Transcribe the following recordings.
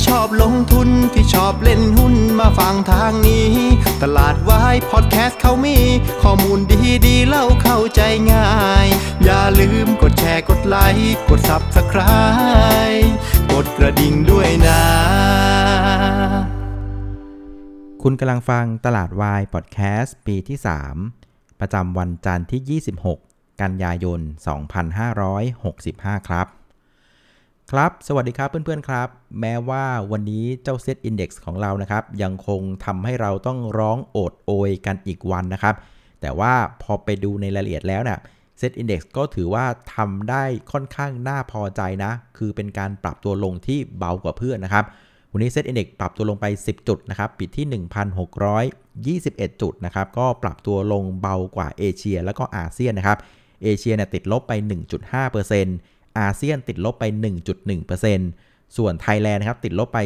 ที่ชอบลงทุนที่ชอบเล่นหุ้นมาฟังทางนี้ ตลาดวายพอดแคสต์เขามี ข้อมูลดีดีเล่าเข้าใจง่าย อย่าลืมกดแชร์กดไลค์กด Subscribe กดกระดิ่งด้วยนะ คุณกำลังฟังตลาดวายพอดแคสต์ปีที่ 3 ประจำวันจันทร์ที่ 26 กันยายน 2565 ครับ ครับ สวัสดีครับเพื่อนๆครับ แม้ว่าวันนี้เจ้า Set Index ของเรานะครับ ยังคงทำให้เราต้องร้องโอดโอยกันอีกวันนะครับ แต่ว่าพอไปดูในรายละเอียดแล้วเนี่ย Set Index ก็ถือว่าทำได้ค่อนข้างน่าพอใจนะ คือเป็นการปรับตัวลงที่เบากว่าเพื่อนนะครับ วันนี้ Set Index ปรับตัวลงไป 10 จุดนะครับ ปิดที่ 1,621 จุดนะครับ ก็ปรับตัวลงเบากว่าเอเชีย แล้วก็อาเซียนนะครับ เอเชียเนี่ยติดลบไป 1.5% อาเซียนติดลบไป 1.1%ส่วนไทยแลนด์นะครับติดลบไป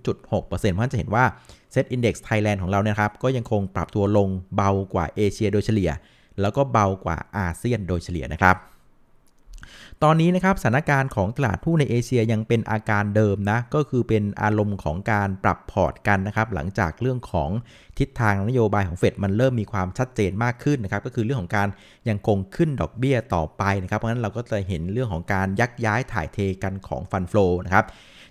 0.6%เพราะฉะนั้นจะเห็นว่าเซ็ตอินดี x ไทยแลนด์ของเราเนี่ยครับก็ยังคงปรับตัวลงเบากว่าเอเชียโดยเฉลี่ย แล้วก็เบากว่าอาเซียนโดยเฉลี่ยนะครับ ตอนนี้นะครับสถานการณ์ของตลาดหุ้นในเอเชียยังเป็นอาการเดิมนะ ก็คือเป็นอารมณ์ของการปรับพอร์ตกันนะครับ หลังจากเรื่องของทิศทางนโยบายของเฟดมันเริ่มมีความชัดเจนมากขึ้นนะครับ ก็คือเรื่องของการยังคงขึ้นดอกเบี้ยต่อไปนะครับ เพราะฉะนั้นเราก็จะเห็นเรื่องของการยักย้ายถ่ายเทกันของฟันฟลูนะครับ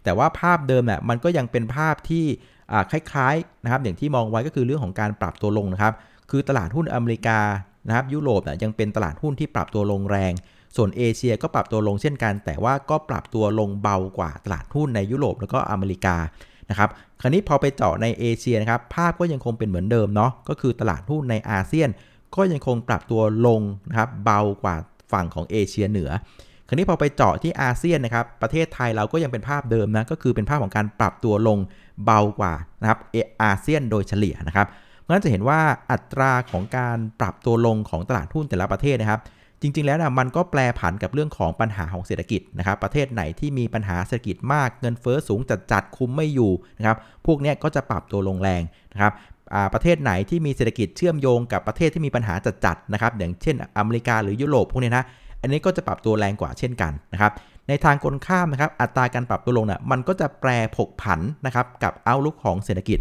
แต่ว่าภาพเดิมเนี่ยมันก็ยังเป็นภาพที่คล้ายๆนะครับ อย่างที่มองไว้ก็คือเรื่องของการปรับตัวลงนะครับ คือตลาดหุ้นอเมริกานะครับยุโรปเนี่ยยังเป็นตลาดหุ้นที่ปรับตัวลงแรง ส่วนเอเชียก็ปรับตัวลงเช่นกัน แต่ว่าก็ปรับตัวลงเบากว่าตลาดหุ้นในยุโรปแล้วก็อเมริกานะครับ คราวนี้พอไปเจาะในเอเชียนะครับ ภาพก็ยังคงเป็นเหมือนเดิมเนาะ ก็คือตลาดหุ้นในอาเซียน ก็ยังคงปรับตัวลงนะครับเบากว่าฝั่งของเอเชียเหนือ คราวนี้พอไปเจาะที่อาเซียนนะครับ ประเทศไทยเราก็ยังเป็นภาพเดิมนะ ก็คือเป็นภาพของการปรับตัวลงเบากว่านะครับอาเซียนโดยเฉลี่ยนะครับเพราะฉะนั้นจะเห็นว่าอัตราของการปรับตัวลงของตลาดหุ้นแต่ละประเทศนะครับ จริง ๆ แล้วนะมันก็แปลผันกับเรื่องของปัญหาของเศรษฐกิจนะครับ ประเทศไหนที่มีปัญหาเศรษฐกิจมากเงินเฟ้อสูงจัดจัดคุมไม่อยู่นะครับ พวกนี้ก็จะปรับตัวลงแรงนะครับประเทศไหนที่มีเศรษฐกิจเชื่อมโยงกับประเทศที่มีปัญหาจัดจัดนะครับ อย่างเช่นอเมริกาหรือยุโรปพวกนี้นะ อันนี้ก็จะปรับตัวแรงกว่าเช่นกันนะครับในทางกลข้ามนะครับอัตราการปรับตัวลงนะ่ะมันก็จะแปรผกผันนะครับกับเอาลุกของเศรษฐกิจ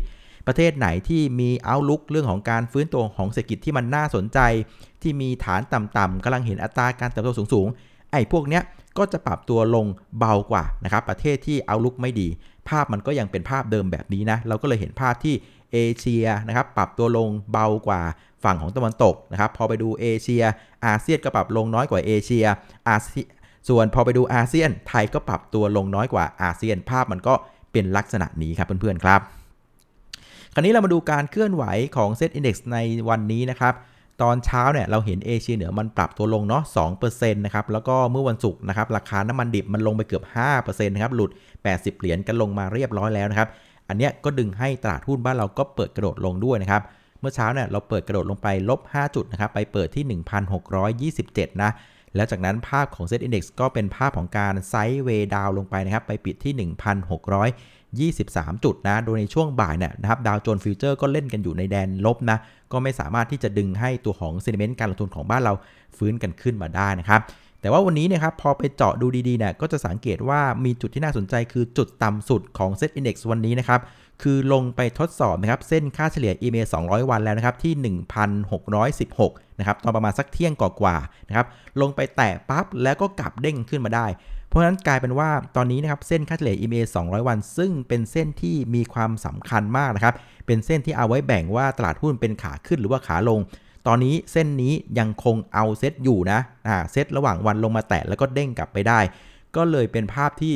ประเทศไหนที่มีเอาลุกเรื่องของการฟื้นตัวของเศรษฐกิจที่มันน่าสนใจ ที่มีฐานต่ำๆกำลังเห็นอัตราการเติบโตสูงๆไอ้พวกเนี้ยก็จะปรับตัวลงเบากว่านะครับประเทศที่เอาลุกไม่ดี ภาพมันก็ยังเป็นภาพเดิมแบบนี้นะเราก็เลยเห็นภาพที่เอเชียนะครับปรับตัวลงเบากว่าฝั่งของตะวันตกนะครับพอไปดูเอเชีย อาเซียนก็ปรับลงน้อยกว่าเอเชียอาเซียส่วนพอไปดูอาเซียนไทยก็ปรับตัวลงน้อยกว่าอาเซียนภาพมันก็เป็นลักษณะนี้ครับเพื่อนๆครับ คราวนี้เรามาดูการเคลื่อนไหวของ Set Index ในวันนี้นะครับ ตอนเช้าเนี่ยเราเห็นเอเชียเหนือมันปรับตัวลงเนาะ2%นะครับ แล้วก็เมื่อวันศุกร์นะครับ ราคาน้ำมันดิบมันลงไปเกือบ5%นะครับ หลุด 80 เหรียญกันลงมาเรียบร้อยแล้วนะครับ อันเนี้ยก็ดึงให้ตลาดหุ้นบ้านเราก็เปิดกระโดดลงด้วยนะครับเมื่อเช้าเนี่ยเราเปิดกระโดดลงไปลบ 5 จุดนะครับ ไปเปิดที่ 1,627 นะ แล้วจากนั้นภาพของ Set Index ก็เป็นภาพของการ sideway down ลงไปนะครับ ไปปิดที่ 23 จุดนะ โดยในช่วงบ่ายเนี่ยนะครับ ดาวโจนส์ฟิวเจอร์ก็เล่นกันอยู่ในแดนลบนะ ก็ไม่สามารถที่จะดึงให้ตัวของ sentiment การลงทุนของบ้านเราฟื้นกันขึ้นมาได้นะครับ แต่ว่าวันนี้เนี่ยครับ พอไปเจาะดูดีๆเนี่ย ก็จะสังเกตว่ามีจุดที่น่าสนใจคือจุดต่ำสุดของ Set Index วันนี้นะครับ คือลงไปทดสอบนะครับเส้นค่าเฉลี่ย EMA 200 วันแล้วนะครับที่ 1,616 นะครับ ตอนประมาณสักเที่ยงกว่าๆนะครับ ลงไปแตะปั๊บแล้วก็กลับเด้งขึ้นมาได้ เพราะฉะนั้นกลายเป็นว่าตอนนี้นะครับเส้นค่าเฉลี่ย EMA 200 วัน ซึ่งเป็นเส้นที่มีความสำคัญมากนะครับ เป็นเส้นที่เอาไว้แบ่งว่าตลาดหุ้นเป็นขาขึ้นหรือว่าขาลง ตอนนี้เส้นนี้ยังคงเอาเซตอยู่นะอ่าเซตระหว่างวันลงมาแตะแล้วก็เด้งกลับไปได้ ก็เลยเป็นภาพที่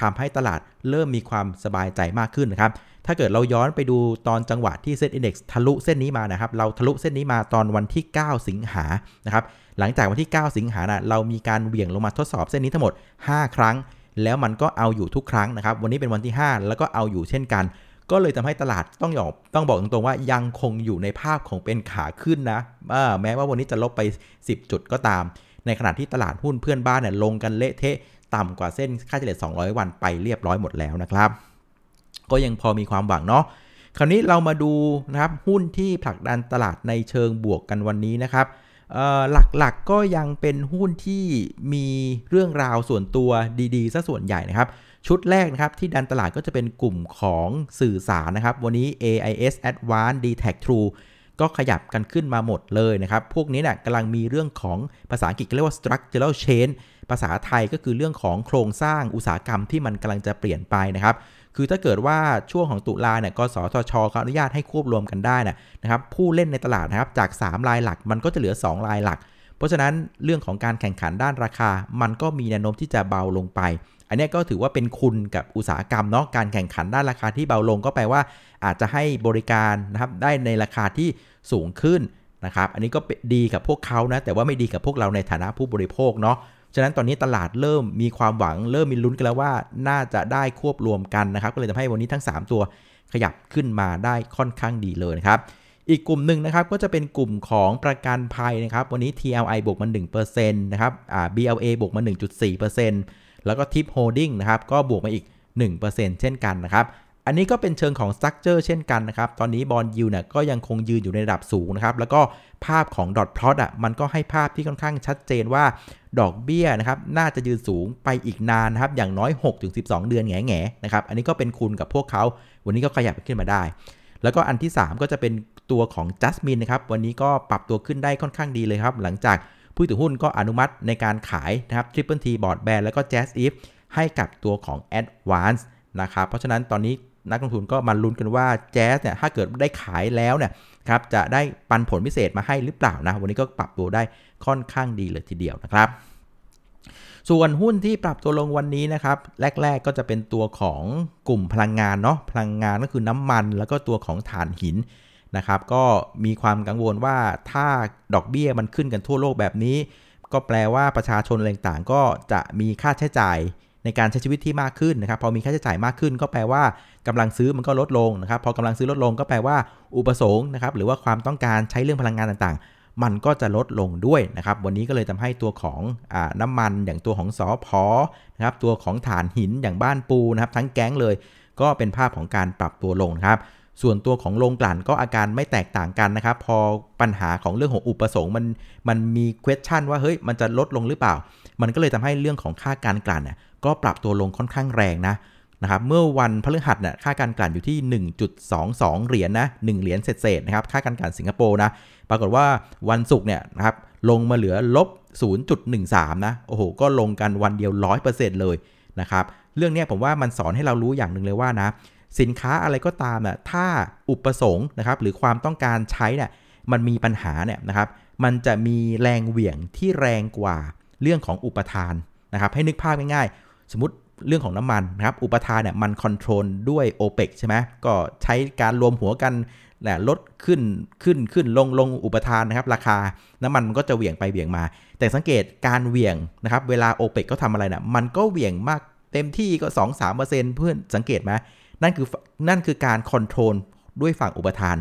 ทำให้ตลาดเริ่มมีความสบายใจมากขึ้นนะครับ ถ้าเกิดเราย้อนไปดูตอนจังหวะที่เซ็ตอินดี x ทะลุเส้นนี้มานะครับ เราทะลุเส้นนี้มาตอนวันที่ 9 สิงหานะครับ หลังจากวันที่ 9 สิงหานะเรามีการเหวี่ยงลงมาทดสอบเส้นนี้ทั้งหมด 5 ครั้ง แล้วมันก็เอาอยู่ทุกครั้งนะครับ วันนี้เป็นวันที่ 5 แล้วก็เอาอยู่เช่นกัน ก็เลยทำให้ตลาดต้องยอมต้องบอกตรงๆว่ายังคงอยู่ในภาพของเป็นขาขึ้นนะแม้ว่าวันนี้จะลบไป 10 จุดก็ตาม ในขณะที่ตลาดหุ้นเพื่อนบ้านเนี่ยลงกันเละเทะต่ำกว่าเส้นค่าเฉลี่ย200 วันไปเรียบร้อยหมดแล้วนะครับ ก็ยังพอมีความหวังเนาะคราวนี้เรามาดูนะครับหุ้นที่ผลักดันตลาดในเชิงบวกกันวันนี้นะครับหลักๆก็ยังเป็นหุ้นที่มีเรื่องราวส่วนตัวดีๆซะส่วนใหญ่นะครับ ชุดแรกนะครับที่ดันตลาดก็จะเป็นกลุ่มของสื่อสารนะครับ วันนี้ AIS Advanced d t a c True ก็ขยับกันขึ้นมาหมดเลยนะครับ พวกนี้เนี่ยกำลังมีเรื่องของภาษาอังกฤษเรียกว่า structural change ภาษาไทยก็คือเรื่องของโครงสร้างอุตสาหกรรมที่มันกำลังจะเปลี่ยนไปนะครับ คือถ้าเกิดว่าช่วงของตุลาเนี่ยกสทชเขาอนุญาตให้ควบรวมกันได้นะครับผู้เล่นในตลาดนะครับจาก 3 รายหลักมันก็จะเหลือ 2 รายหลัก เพราะฉะนั้นเรื่องของการแข่งขันด้านราคา มันก็มีแนวโน้มที่จะเบาลงไป อันนี้ก็ถือว่าเป็นคุณกับอุตสาหกรรมเนาะการแข่งขันด้านราคาที่เบาลงก็แปลว่า อาจจะให้บริการนะครับได้ในราคาที่สูงขึ้นนะครับอันนี้ก็ดีกับพวกเขานะแต่ว่าไม่ดีกับพวกเราในฐานะผู้บริโภคเนาะ ฉะนั้นตอนนี้ตลาดเริ่มมีความหวังเริ่มมีลุ้นกันแล้วว่าน่าจะได้ควบรวมกันนะครับ ก็เลยทำให้วันนี้ทั้ง 3 ตัวขยับขึ้นมาได้ค่อนข้างดีเลยนะครับ อีกกลุ่มหนึ่งนะครับก็จะเป็นกลุ่มของประกันภัยนะครับ วันนี้ TLI บวกมา1%นะครับอ่า BLA บวกมา1.4%แล้วก็ Tip Holding นะครับก็บวกมาอีก 1%เช่นกันนะครับ อันนี้ก็เป็นเชิงของ structure เช่นกันนะครับ ตอนนี้ bond yield เนี่ยก็ยังคงยืนอยู่ในระดับสูงนะครับ แล้วก็ภาพของ dot plot อะมันก็ให้ภาพที่ค่อนข้างชัดเจนว่าดอกเบี้ยนะครับน่าจะยืนสูงไปอีกนานนะครับ อย่างน้อย 6-12 เดือนแง่แง่นะครับ อันนี้ก็เป็นคุณกับพวกเขา วันนี้ก็ขยับขึ้นมาได้ แล้วก็อันที่ 3 ก็จะเป็นตัวของจัสมินนะครับ วันนี้ก็ปรับตัวขึ้นได้ค่อนข้างดีเลยครับ หลังจากผู้ถือหุ้นก็อนุมัติในการขายนะครับ Triple T Board Band แล้วก็ Jazz If ให้กับตัวของ Advance นะครับ เพราะฉะนั้นตอนนี้ นักลงทุนก็มาลุ้นกันว่าแจ๊สเนี่ยถ้าเกิดได้ขายแล้วเนี่ยครับจะได้ปันผลพิเศษมาให้หรือเปล่านะ วันนี้ก็ปรับตัวได้ค่อนข้างดีเลยทีเดียวนะครับ ส่วนหุ้นที่ปรับตัวลงวันนี้นะครับ แรก ๆก็จะเป็นตัวของกลุ่มพลังงานเนาะพลังงานก็คือน้ำมัน แล้วก็ตัวของถ่านหินนะครับ ก็มีความกังวลว่าถ้าดอกเบี้ยมันขึ้นกันทั่วโลกแบบนี้ ก็แปลว่าประชาชนต่างๆก็จะมีค่าใช้จ่าย ในการใช้ชีวิตที่มากขึ้นนะครับ พอมีค่าใช้จ่ายมากขึ้น ก็แปลว่ากำลังซื้อมันก็ลดลงนะครับ พอกำลังซื้อลดลงก็แปลว่า อุปสงค์นะครับ หรือว่าความต้องการใช้เรื่องพลังงานต่างๆ มันก็จะลดลงด้วยนะครับ วันนี้ก็เลยทำให้ตัวของอน้ำมันอย่างตัวของสอพอนะครับ ตัวของฐานหินอย่างบ้านปูนะครับ ทั้งแก๊งเลย ก็เป็นภาพของการปรับตัวลงครับส่วนตัวของโรงกลั่นก็อาการไม่แตกต่างกันนะครับ พอปัญหาของเรื่องของอุปสงค์มันมันมี question ว่าเฮ้ยมันจะลดลงหรือเปล่า มันก็เลยทำให้เรื่องของค่าการกลั่นเนี่ย ก็ปรับตัวลงค่อนข้างแรงนะนะครับเมื่อวันพฤหัสเนี่ยค่าการกลั่นอยู่ที่ 1.22 เหรียญนนะ1เหรียญเศษๆนะครับค่าการกลั่นสิงคโปร์นะปรากฏว่าวันศุกร์เนี่ยนะครับลงมาเหลือลบ 0.13 นะโอ้โห ก็ลงกันวันเดียว 100%เลยนะครับเรื่องนี้ผมว่ามันสอนให้เรารู้อย่างหนึ่งเลยว่านะสินค้าอะไรก็ตามน่ะถ้าอุปสงค์นะครับหรือความต้องการใช้เนี่ยมันมีปัญหาเนี่ยนะครับมันจะมีแรงเหวี่ยงที่แรงกว่าเรื่องของอุปทานนะครับให้นึกภาพง่ายๆ สมมติเรื่องของน้ำมันนะครับ อุปทานเนี่ยมันคอนโทรลด้วย o p e ปใช่ไหมก็ใช้การรวมหัวกันแหละลดขึ้นขึ้นขึ้นลงลงอุปทานนะครับ ราคาน้ำมันมันก็จะเหวี่ยงไปเหวี่ยงมา แต่สังเกตการเหวี่ยงนะครับ เวลา o p e ปเขาทำอะไรนะมันก็เหวี่ยงมากเต็มที่ก็ 2-3%เพื่อนสังเกตไหมนั่นคือนั่นคือการคอนโทรลด้วยฝั่งอุปทาน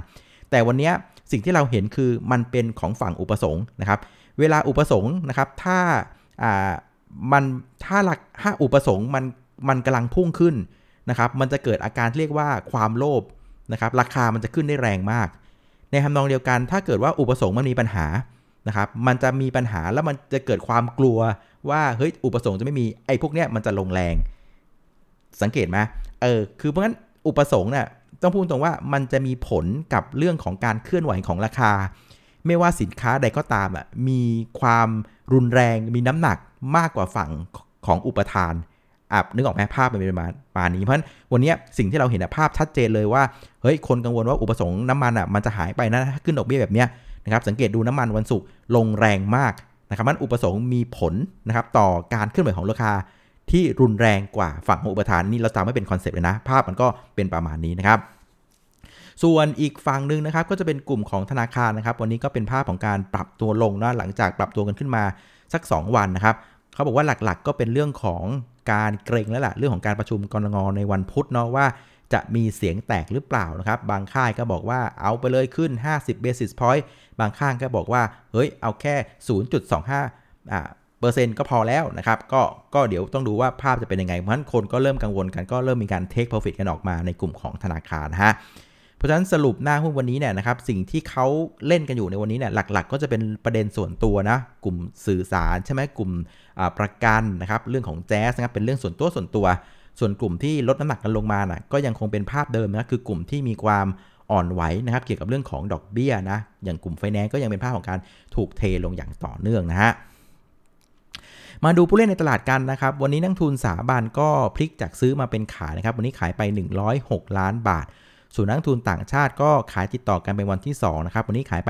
แต่วันนี้สิ่งที่เราเห็นคือมันเป็นของฝั่งอุปสงค์นะครับ เวลาอุปสงค์นะครับ ถ้า มันถ้าหลักถ้าอุปสงค์มันมันกำลังพุ่งขึ้นนะครับ มันจะเกิดอาการเรียกว่าความโลภนะครับ ราคามันจะขึ้นได้แรงมาก ในทำนองเดียวกัน ถ้าเกิดว่าอุปสงค์มันมีปัญหานะครับ มันจะมีปัญหาแล้วมันจะเกิดความกลัวว่าเฮ้ยอุปสงค์จะไม่มีไอ้พวกเนี้ยมันจะลงแรง สังเกตไหมเออคือเพราะงั้นอุปสงค์เนี่ยต้องพูดตรงว่ามันจะมีผลกับเรื่องของการเคลื่อนไหวของราคา ไม่ว่าสินค้าใดก็ตามอะมีความรุนแรงมีน้ำหนัก มากกว่าฝั่งของอุปทานอับนึกออกไหมภาพเป็นประมาณปานนี้เพราะฉะนั้นวันนี้สิ่งที่เราเห็นภาพชัดเจนเลยว่าเฮ้ยคนกังวลว่าอุปสงค์น้ำมันอะมันจะหายไปนะถ้าขึ้นดอกเบี้ยแบบเนี้ยนะครับสังเกตดูน้ำมันวันศุกร์ลงแรงมากนะครับมันอุปสงค์มีผลนะครับต่อการเคลื่อนไหวของราคาที่รุนแรงกว่าฝั่งของอุปทานนี่เราจำไม่เป็นคอนเซปต์เลยนะ ภาพมันก็เป็นประมาณนี้นะครับ ส่วนอีกฝั่งหนึ่งนะครับก็จะเป็นกลุ่มของธนาคารนะครับ วันนี้ก็เป็นภาพของการปรับตัวลงนะหลังจากปรับตัวกันขึ้นมาสัก 2 วันนะครับ เขาบอกว่าหลักๆ ก็เป็นเรื่องของการเกรงแล้วล่ะ เรื่องของการประชุมกรงงในวันพุธเนาะว่าจะมีเสียงแตกหรือเปล่านะครับ บางค่ายก็บอกว่าเอาไปเลยขึ้น 50 basis point บางข้างก็บอกว่า เฮ้ย เอาแค่ 0.25อ่าเปอร์เซ็นต์ก็พอแล้วนะครับ ก็ก็เดี๋ยวต้องดูว่าภาพจะเป็นยังไงเพราะฉะนั้นคนก็เริ่มกังวลกันก็เริ่มมีการเทคโปรฟิตกันออกมาในกลุ่มของธนาคารนะฮะ เพราะฉะนั้นสรุปหน้าหุ้นวันนี้เนี่ยนะครับสิ่งที่เขาเล่นกันอยู่ในวันนี้เนี่ยหลัก ๆ ก็จะเป็นประเด็นส่วนตัวนะกลุ่มสื่อสารใช่ไหมกลุ่มประกันนะครับเรื่องของแจ๊สนะครับเป็นเรื่องส่วนตัวส่วนตัว ส่วนกลุ่มที่ลดน้ำหนักกันลงมานะก็ยังคงเป็นภาพเดิมนะคือกลุ่มที่มีความอ่อนไหวนะครับเกี่ยวกับเรื่องของดอกเบี้ยนะอย่างกลุ่มไฟแนนซ์ก็ยังเป็นภาพของการถูกเทลงอย่างต่อเนื่องนะฮะมาดูผู้เล่นในตลาดกันนะครับ วันนี้นักทุนสาบันก็พลิกจากซื้อมาเป็นขายนะครับ วันนี้ขายไป 106 ล้านบาท ส่วนนักทุนต่างชาติก็ขายติดต่อกันเป็นวันที่2นะครับวันนี้ขายไป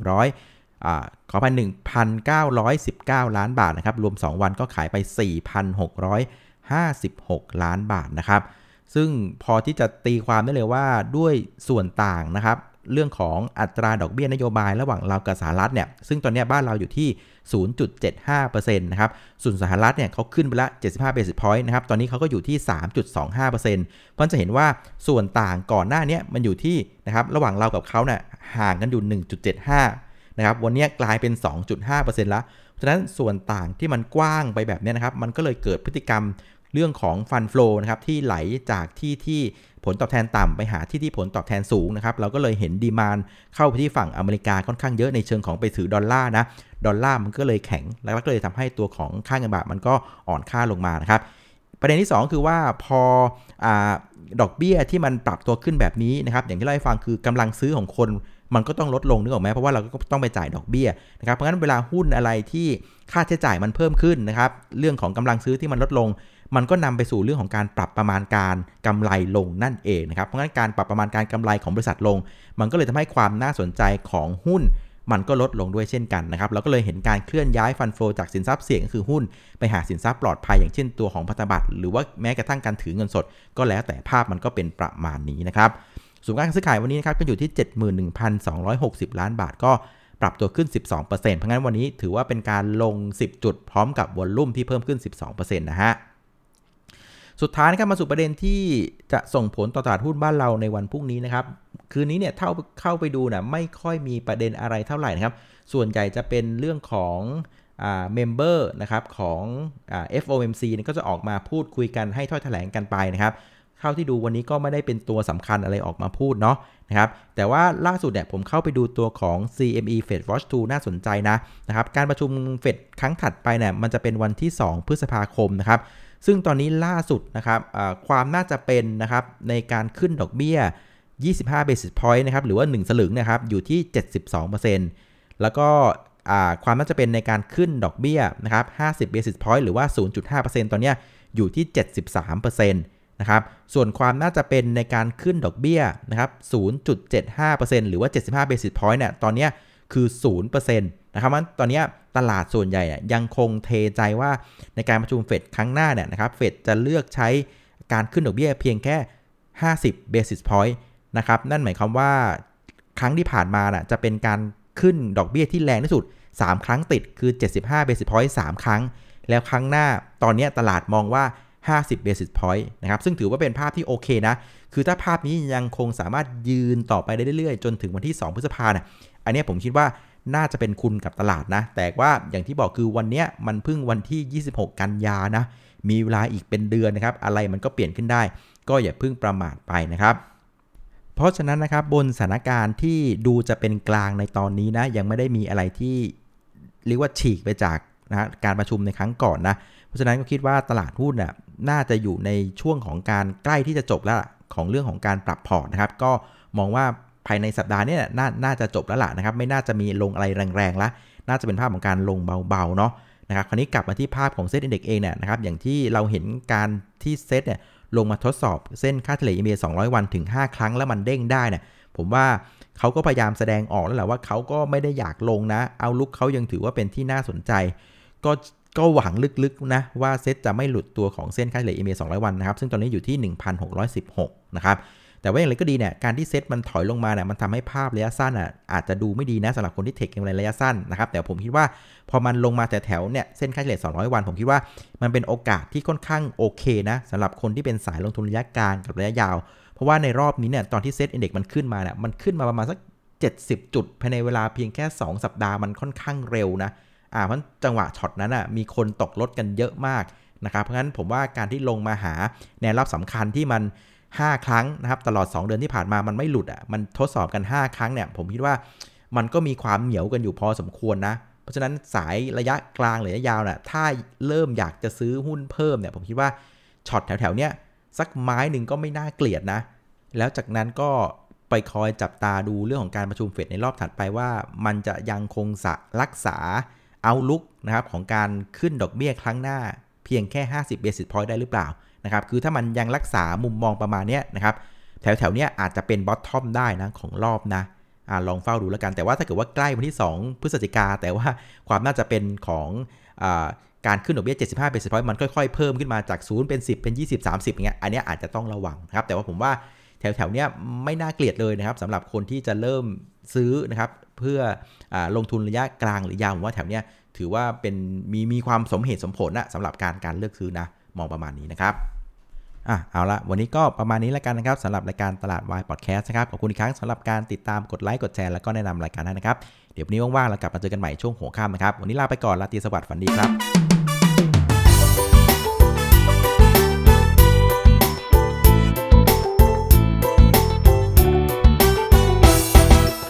1,100อ่าขอไป1,919 ล้านบาทนะครับ รวม 2 วันก็ขายไป 4,656 ล้านบาทนะครับ ซึ่งพอที่จะตีความได้เลยว่าด้วยส่วนต่างนะครับ เรื่องของอัตราดอกเบี้ยนโยบายระหว่างเรากับสหรัฐเนี่ย ซึ่งตอนนี้บ้านเราอยู่ที่ 0.75%นะครับส่วนสหรัฐเนี่ยเขาขึ้นไปละ 75 basis point นะครับ ตอนนี้เขาก็อยู่ที่ 3.25%เพราะจะเห็นว่าส่วนต่างก่อนหน้านี้มันอยู่ที่นะครับระหว่างเรากับเขาเนี่ยห่างกันอยู่ 1.75 นะครับ วันนี้กลายเป็น 2.5%แล้วฉะนั้นส่วนต่างที่มันกว้างไปแบบนี้นะครับ มันก็เลยเกิดพฤติกรรมเรื่องของฟันฟลูนะครับที่ไหลจากที่ที่ ผลตอบแทนต่ำไปหาที่ที่ผลตอบแทนสูงนะครับเราก็เลยเห็นดีมานเข้าไปที่ฝั่งอเมริกาค่อนข้างเยอะในเชิงของไปถือดอลลาร์นะดอลลาร์มันก็เลยแข็ง แล้วก็เลยทำให้ตัวของค่าเงินบาทมันก็อ่อนค่าลงมานะครับประเด็นที่ 2 คือว่าพออดอกเบี้ยที่มันปรับตัวขึ้นแบบนี้นะครับอย่างที่เล่าให้ฟังคือกำลังซื้อของคนมันก็ต้องลดลงนึกออกไหมเพราะว่าเราก็ต้องไปจ่ายดอกเบี้ยนะครับเพราะฉะนั้นเวลาหุ้นอะไรที่ค่าใช้จ่ายมันเพิ่มขึ้นนะครับเรื่องของกำลังซื้อที่มันลดลง มันก็นำไปสู่เรื่องของการปรับประมาณการกำไรลงนั่นเองนะครับเพราะฉะนั้นการปรับประมาณการกำไรของบริษัทลง มันก็เลยทำให้ความน่าสนใจของหุ้นมันก็ลดลงด้วยเช่นกันนะครับเราก็เลยเห็นการเคลื่อนย้ายฟันโฟจากสินทรัพย์เสี่ยงคือหุ้น ไปหาสินทรัพย์ปลอดภัยอย่างเช่นตัวของพันธบัตรหรือว่าแม้กระทั่งการถือเงินสด ก็แล้วแต่ภาพมันก็เป็นประมาณนี้นะครับส่วนการซื้อขายวันนี้นะครับก็อยู่ที่ 71,260 ล้านบาทก็ปรับตัวขึ้น 12%เพราะงั้นวันนี้ถือว่าเป็นการลง 10 จุดพร้อมกับวอลลุ่มที่เพิ่มขึ้น 12%นะฮะ สุดท้ายนะครับมาสู่ประเด็นที่จะส่งผลต่อตลาดหุ้นบ้านเราในวันพรุ่งนี้นะครับ คืนนี้เนี่ยเท่าเข้าไปดูนะไม่ค่อยมีประเด็นอะไรเท่าไหร่นะครับ ส่วนใหญ่จะเป็นเรื่องของเมมเบอร์นะครับของอ่า FOMC เนี่ยก็จะออกมาพูดคุยกันให้ถ้อยแถลงกันไปนะครับเท่าที่ดูวันนี้ก็ไม่ได้เป็นตัวสำคัญอะไรออกมาพูดเนาะนะครับแต่ว่าล่าสุดเนี่ยผมเข้าไปดูตัวของ CME Fed Watch 2 น่าสนใจนะนะครับการประชุมเฟดครั้งถัดไปเนี่ยมันจะเป็นวันที่ 2 พฤษภาคมนะครับ ซึ่งตอนนี้ล่าสุดนะครับความน่าจะเป็นนะครับในการขึ้นดอกเบี้ย 25 basis point นะครับหรือว่า 1 สลึงนะครับอยู่ที่ 72%แล้วก็ความน่าจะเป็นในการขึ้นดอกเบี้ยนะครับ50 basis point หรือว่า 0.5%ตอนนี้อยู่ที่ 73%นะครับส่วนความน่าจะเป็นในการขึ้นดอกเบี้ยนะครับ0.75%หรือว่า 75 basis point เนี่ยตอนนี้ คือ 0%นะครับมันตอนนี้ตลาดส่วนใหญ่ยังคงเทใจว่าในการประชุมเฟดครั้งหน้าเนี่ยนะครับเฟดจะเลือกใช้การขึ้นดอกเบี้ยเพียงแค่ 50 basis point นะครับนั่นหมายความว่าครั้งที่ผ่านมาน่ะจะเป็นการขึ้นดอกเบี้ยที่แรงที่สุด 3 ครั้งติดคือ 75 basis point 3 ครั้ง แล้วครั้งหน้าตอนนี้ตลาดมองว่า 50 basis point นะครับซึ่งถือว่าเป็นภาพที่โอเคนะ คือถ้าภาพนี้ยังคงสามารถยืนต่อไปได้เรื่อยๆ จนถึงวันที่ 2 พฤษภาเนี่ยอันนี้ผมคิดว่าน่าจะเป็นคุณกับตลาดนะ แต่ว่าอย่างที่บอกคือวันนี้มันเพิ่งวันที่ 26 กันยานะ มีเวลาอีกเป็นเดือนนะครับ อะไรมันก็เปลี่ยนขึ้นได้ ก็อย่าเพิ่งประมาทไปนะครับ เพราะฉะนั้นนะครับบนสถานการณ์ที่ดูจะเป็นกลางในตอนนี้นะ ยังไม่ได้มีอะไรที่เรียกว่าฉีกไปจากนะการประชุมในครั้งก่อนนะ เพราะฉะนั้นก็คิดว่าตลาดหุ้นน่ะน่าจะอยู่ในช่วงของการใกล้ที่จะจบแล้ว ของเรื่องของการปรับพอร์ตนะครับก็มองว่าภายในสัปดาห์นี้น่าน่าจะจบแล้วล่ะนะครับไม่น่าจะมีลงอะไรแรงๆแล้วน่าจะเป็นภาพของการลงเบาๆเนาะนะครับคราวนี้กลับมาที่ภาพของ SET Index เองเนี่ยนะครับอย่างที่เราเห็นการที่เซ็ตเนี่ยลงมาทดสอบเส้นค่าเฉลี่ย EMA 200 วันถึง 5 ครั้งแล้วมันเด้งได้เนี่ยผมว่าเขาก็พยายามแสดงออกแล้วแหละว่าเขาก็ไม่ได้อยากลงนะ outlook เขายังถือว่าเป็นที่น่าสนใจ ก็ ก็หวังลึกๆนะว่าเซตจะไม่หลุดตัวของเส้นค่าเฉลี่ย EMA 200 วันนะครับ ซึ่งตอนนี้อยู่ที่ 1,616 นะครับ แต่ว่าอย่างไรก็ดีเนี่ยการที่เซตมันถอยลงมาเนี่ยมันทำให้ภาพระยะสั้นอะอาจจะดูไม่ดีนะสำหรับคนที่ take กำไรระยะสั้นนะครับ แต่ผมคิดว่าพอมันลงมาแต่แถวเนี่ยเส้นค่าเฉลี่ย 200 วัน ผมคิดว่ามันเป็นโอกาสที่ค่อนข้างโอเคนะสำหรับคนที่เป็นสายลงทุนระยะกลางกับระยะยาว เพราะว่าในรอบนี้เนี่ยตอนที่ SET Index มันขึ้นมาเนี่ยมันขึ้นมาประมาณสัก70 จุดภายในเวลาเพียงแค่ 2 สัปดาห์มันค่อนข้างเร็วนะ อ่าเพราะจังหวะช็อตนั้นอะมีคนตกรถกันเยอะมากนะครับเพราะงั้นผมว่าการที่ลงมาหาแนวรับสำคัญที่มัน 5 ครั้งนะครับตลอด 2 เดือนที่ผ่านมามันไม่หลุดอะมันทดสอบกัน 5 ครั้งเนี่ยผมคิดว่ามันก็มีความเหนียวกันอยู่พอสมควรนะ เพราะฉะนั้นสายระยะกลางหรือระยะยาวน่ะถ้าเริ่มอยากจะซื้อหุ้นเพิ่มเนี่ยผมคิดว่าช็อตแถวๆเนี้ยสักไม้หนึ่งก็ไม่น่าเกลียดนะ แล้วจากนั้นก็ไปคอยจับตาดูเรื่องของการประชุมเฟดในรอบถัดไปว่า มันจะยังคงสะรักษา เอาลุกนะครับของการขึ้นดอกเบี้ยครั้งหน้าเพียงแค่ 50 basis point ได้หรือเปล่านะครับคือถ้ามันยังรักษามุมมองประมาณนี้นะครับแถวๆเนี้ยอาจจะเป็นบอททอมได้นะของรอบนะอลองเฝ้าดูแล้วกัน แต่ว่าถ้าเกิดว่าใกล้วันที่ 2 พฤศจิกา แต่ว่าความน่าจะเป็นของอการขึ้นดอกเบี้ย 75 basis point มันค่อยๆ เพิ่มขึ้นมาจาก 0 เป็น 10 เป็น 20 30อย่างเงี้ยอันนี้อาจจะต้องระวังนะครับแต่ว่าผมว่าแถวๆเนี้ยไม่น่าเกลียดเลยนะครับสำหรับคนที่จะเริ่มซื้อนะครับ เพื่ออลงทุนระยะกลางหรือยาวผมว่าแถวเนี้ยถือว่าเป็นมีมีความสมเหตุสมผลนะสำหรับการการเลือกซื้อนะมองประมาณนี้นะครับอะเอาละวันนี้ก็ประมาณนี้แล้วกันนะครับสำหรับรายการตลาดวายพอดแคสต์นะครับขอบคุณอีกครั้งสำหรับการติดตามกดไลค์กดแชร์แล้วก็แนะนำรายการให้นะครับ เดี๋ยววันนี้ว่างๆเรากลับมาเจอกันใหม่ช่วงหัวค่ำนะครับวันนี้ลาไปก่อนลาตีสวัสดิ์ฝันดีครับ